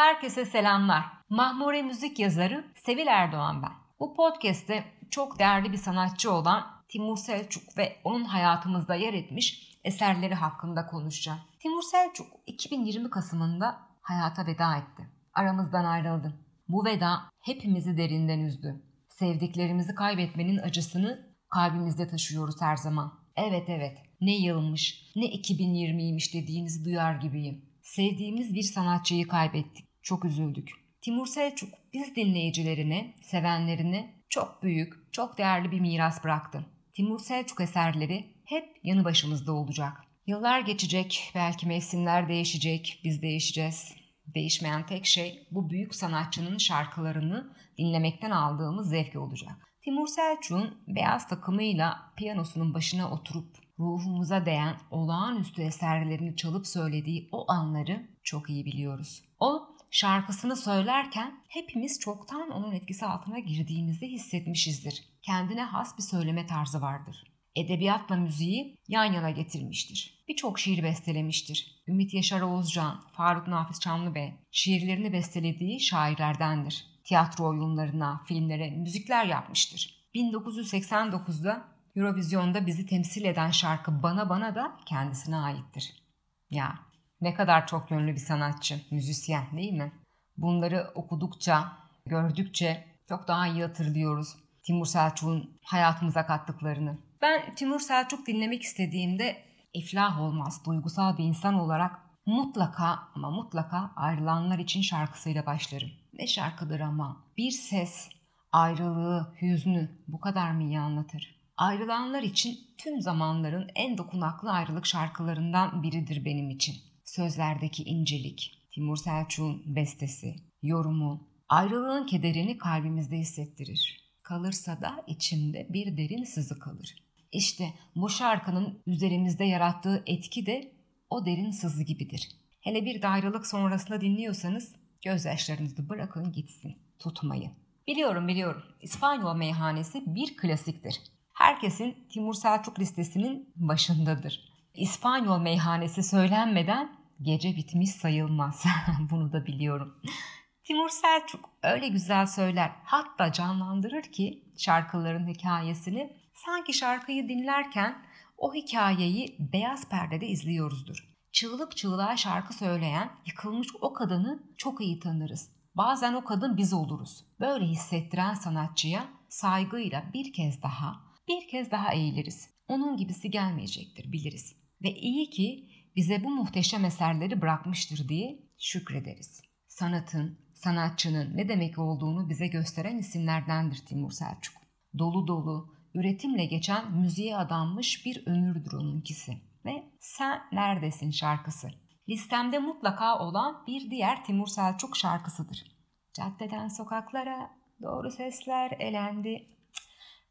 Herkese selamlar. Mahmure müzik yazarı Sevil Erdoğan ben. Bu podcast'te çok değerli bir sanatçı olan Timur Selçuk ve onun hayatımızda yer etmiş eserleri hakkında konuşacağım. Timur Selçuk 2020 Kasım'ında hayata veda etti. Aramızdan ayrıldı. Bu veda hepimizi derinden üzdü. Sevdiklerimizi kaybetmenin acısını kalbimizde taşıyoruz her zaman. Evet evet ne yılmış ne 2020'ymiş dediğinizi duyar gibiyim. Sevdiğimiz bir sanatçıyı kaybettik. Çok üzüldük. Timur Selçuk biz dinleyicilerine, sevenlerine çok büyük, çok değerli bir miras bıraktı. Timur Selçuk eserleri hep yanı başımızda olacak. Yıllar geçecek, belki mevsimler değişecek, biz değişeceğiz. Değişmeyen tek şey bu büyük sanatçının şarkılarını dinlemekten aldığımız zevki olacak. Timur Selçuk'un beyaz takımıyla piyanosunun başına oturup ruhumuza değen olağanüstü eserlerini çalıp söylediği o anları çok iyi biliyoruz. O şarkısını söylerken hepimiz çoktan onun etkisi altına girdiğimizi hissetmişizdir. Kendine has bir söyleme tarzı vardır. Edebiyatla müziği yan yana getirmiştir. Birçok şiir bestelemiştir. Ümit Yaşar Oğuzcan, Faruk Nafiz Çamlıbey şiirlerini bestelediği şairlerdendir. Tiyatro oyunlarına, filmlere müzikler yapmıştır. 1989'da Eurovizyon'da bizi temsil eden şarkı Bana Bana da kendisine aittir. Ya ne kadar çok yönlü bir sanatçı, müzisyen değil mi? Bunları okudukça, gördükçe çok daha iyi hatırlıyoruz Timur Selçuk'un hayatımıza kattıklarını. Ben Timur Selçuk dinlemek istediğimde iflah olmaz, duygusal bir insan olarak mutlaka ama mutlaka ayrılanlar için şarkısıyla başlarım. Ne şarkıdır ama bir ses ayrılığı, hüznü bu kadar mı iyi anlatır? Ayrılanlar için tüm zamanların en dokunaklı ayrılık şarkılarından biridir benim için. Sözlerdeki incelik, Timur Selçuk'un bestesi, yorumu, ayrılığın kederini kalbimizde hissettirir. Kalırsa da içimde bir derin sızı kalır. İşte bu şarkının üzerimizde yarattığı etki de o derin sızı gibidir. Hele bir de ayrılık sonrasında dinliyorsanız gözyaşlarınızı bırakın gitsin, tutmayın. Biliyorum biliyorum İspanyol meyhanesi bir klasiktir. Herkesin Timur Selçuk listesinin başındadır. İspanyol meyhanesi söylenmeden gece bitmiş sayılmaz. Bunu da biliyorum. Timur Selçuk öyle güzel söyler hatta canlandırır ki şarkıların hikayesini sanki şarkıyı dinlerken o hikayeyi beyaz perdede izliyoruzdur. Çığlık çığlığa şarkı söyleyen yıkılmış o kadını çok iyi tanırız. Bazen o kadın biz oluruz. Böyle hissettiren sanatçıya saygıyla bir kez daha, bir kez daha eğiliriz. Onun gibisi gelmeyecektir biliriz. Ve iyi ki bize bu muhteşem eserleri bırakmıştır diye şükrederiz. Sanatın, sanatçının ne demek olduğunu bize gösteren isimlerdendir Timur Selçuk. Dolu dolu, üretimle geçen müziğe adanmış bir ömürdür onunkisi. Ve Sen Neredesin şarkısı. Listemde mutlaka olan bir diğer Timur Selçuk şarkısıdır. Caddeden sokaklara doğru sesler elendi.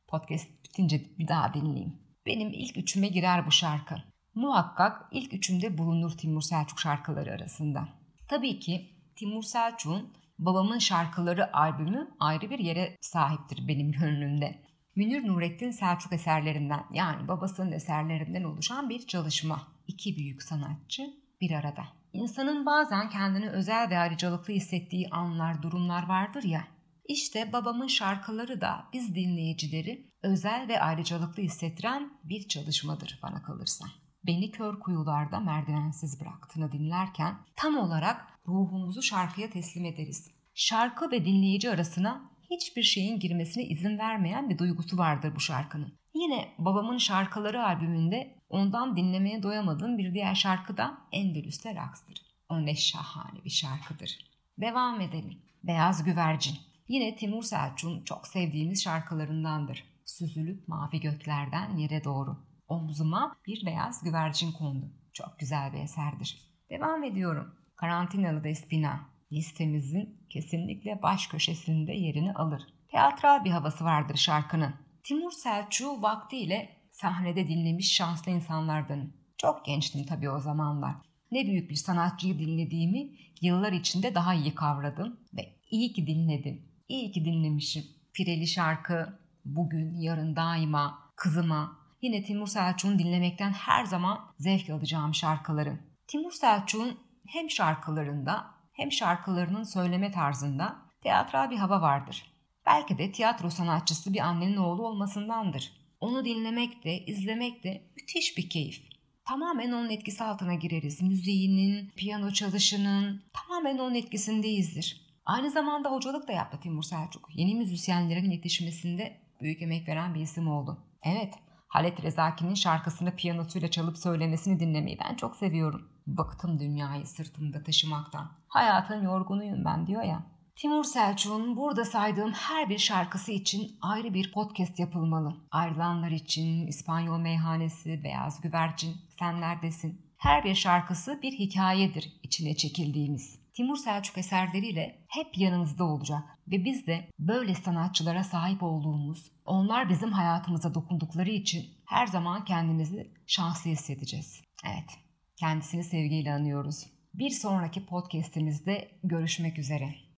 Podcast bitince bir daha dinleyeyim. Benim ilk üçüme girer bu şarkı. Muhakkak ilk üçümde bulunur Timur Selçuk şarkıları arasında. Tabii ki Timur Selçuk'un Babamın Şarkıları albümü ayrı bir yere sahiptir benim gönlümde. Münir Nurettin Selçuk eserlerinden yani babasının eserlerinden oluşan bir çalışma. İki büyük sanatçı bir arada. İnsanın bazen kendini özel ve ayrıcalıklı hissettiği anlar, durumlar vardır ya. İşte babamın şarkıları da biz dinleyicileri özel ve ayrıcalıklı hissettiren bir çalışmadır bana kalırsa. Beni kör kuyularda merdivensiz bıraktığını dinlerken tam olarak ruhumuzu şarkıya teslim ederiz. Şarkı ve dinleyici arasına hiçbir şeyin girmesine izin vermeyen bir duygusu vardır bu şarkının. Yine babamın şarkıları albümünde ondan dinlemeye doyamadığım bir diğer şarkı da Endülüs'te Raks'tır. O ne şahane bir şarkıdır. Devam edelim. Beyaz Güvercin. Yine Timur Selçuk'un çok sevdiğimiz şarkılarındandır. Süzülüp mavi göklerden yere doğru. Omzuma bir beyaz güvercin kondu. Çok güzel bir eserdir. Devam ediyorum. Karantinalı Despina. Listemizin kesinlikle baş köşesinde yerini alır. Teatral bir havası vardır şarkının. Timur Selçuk'u vaktiyle sahnede dinlemiş şanslı insanlardanım. Çok gençtim tabii o zamanlar. Ne büyük bir sanatçıyı dinlediğimi yıllar içinde daha iyi kavradım ve iyi ki dinledim. İyi ki dinlemişim. Fireli şarkı, bugün, yarın daima, kızıma. Yine Timur Selçuk'un dinlemekten her zaman zevk alacağım şarkıları. Timur Selçuk'un hem şarkılarında hem şarkılarının söyleme tarzında teatral bir hava vardır. Belki de tiyatro sanatçısı bir annenin oğlu olmasındandır. Onu dinlemek de, izlemek de müthiş bir keyif. Tamamen onun etkisi altına gireriz. Müziğinin, piyano çalışının tamamen onun etkisindeyizdir. Aynı zamanda hocalık da yaptı Timur Selçuk. Yeni müzisyenlerin yetişmesinde büyük emek veren bir isim oldu. Evet, Halet Rezaki'nin şarkısını piyanosuyla çalıp söylemesini dinlemeyi ben çok seviyorum. Bıktım dünyayı sırtımda taşımaktan. Hayatın yorgunuyum ben diyor ya. Timur Selçuk'un burada saydığım her bir şarkısı için ayrı bir podcast yapılmalı. Ayrılanlar için, İspanyol Meyhanesi, Beyaz Güvercin, Sen Neredesin? Her bir şarkısı bir hikayedir içine çekildiğimiz. Timur Selçuk eserleriyle hep yanımızda olacak ve biz de böyle sanatçılara sahip olduğumuz, onlar bizim hayatımıza dokundukları için her zaman kendimizi şanslı hissedeceğiz. Evet, kendisini sevgiyle anıyoruz. Bir sonraki podcast'imizde görüşmek üzere.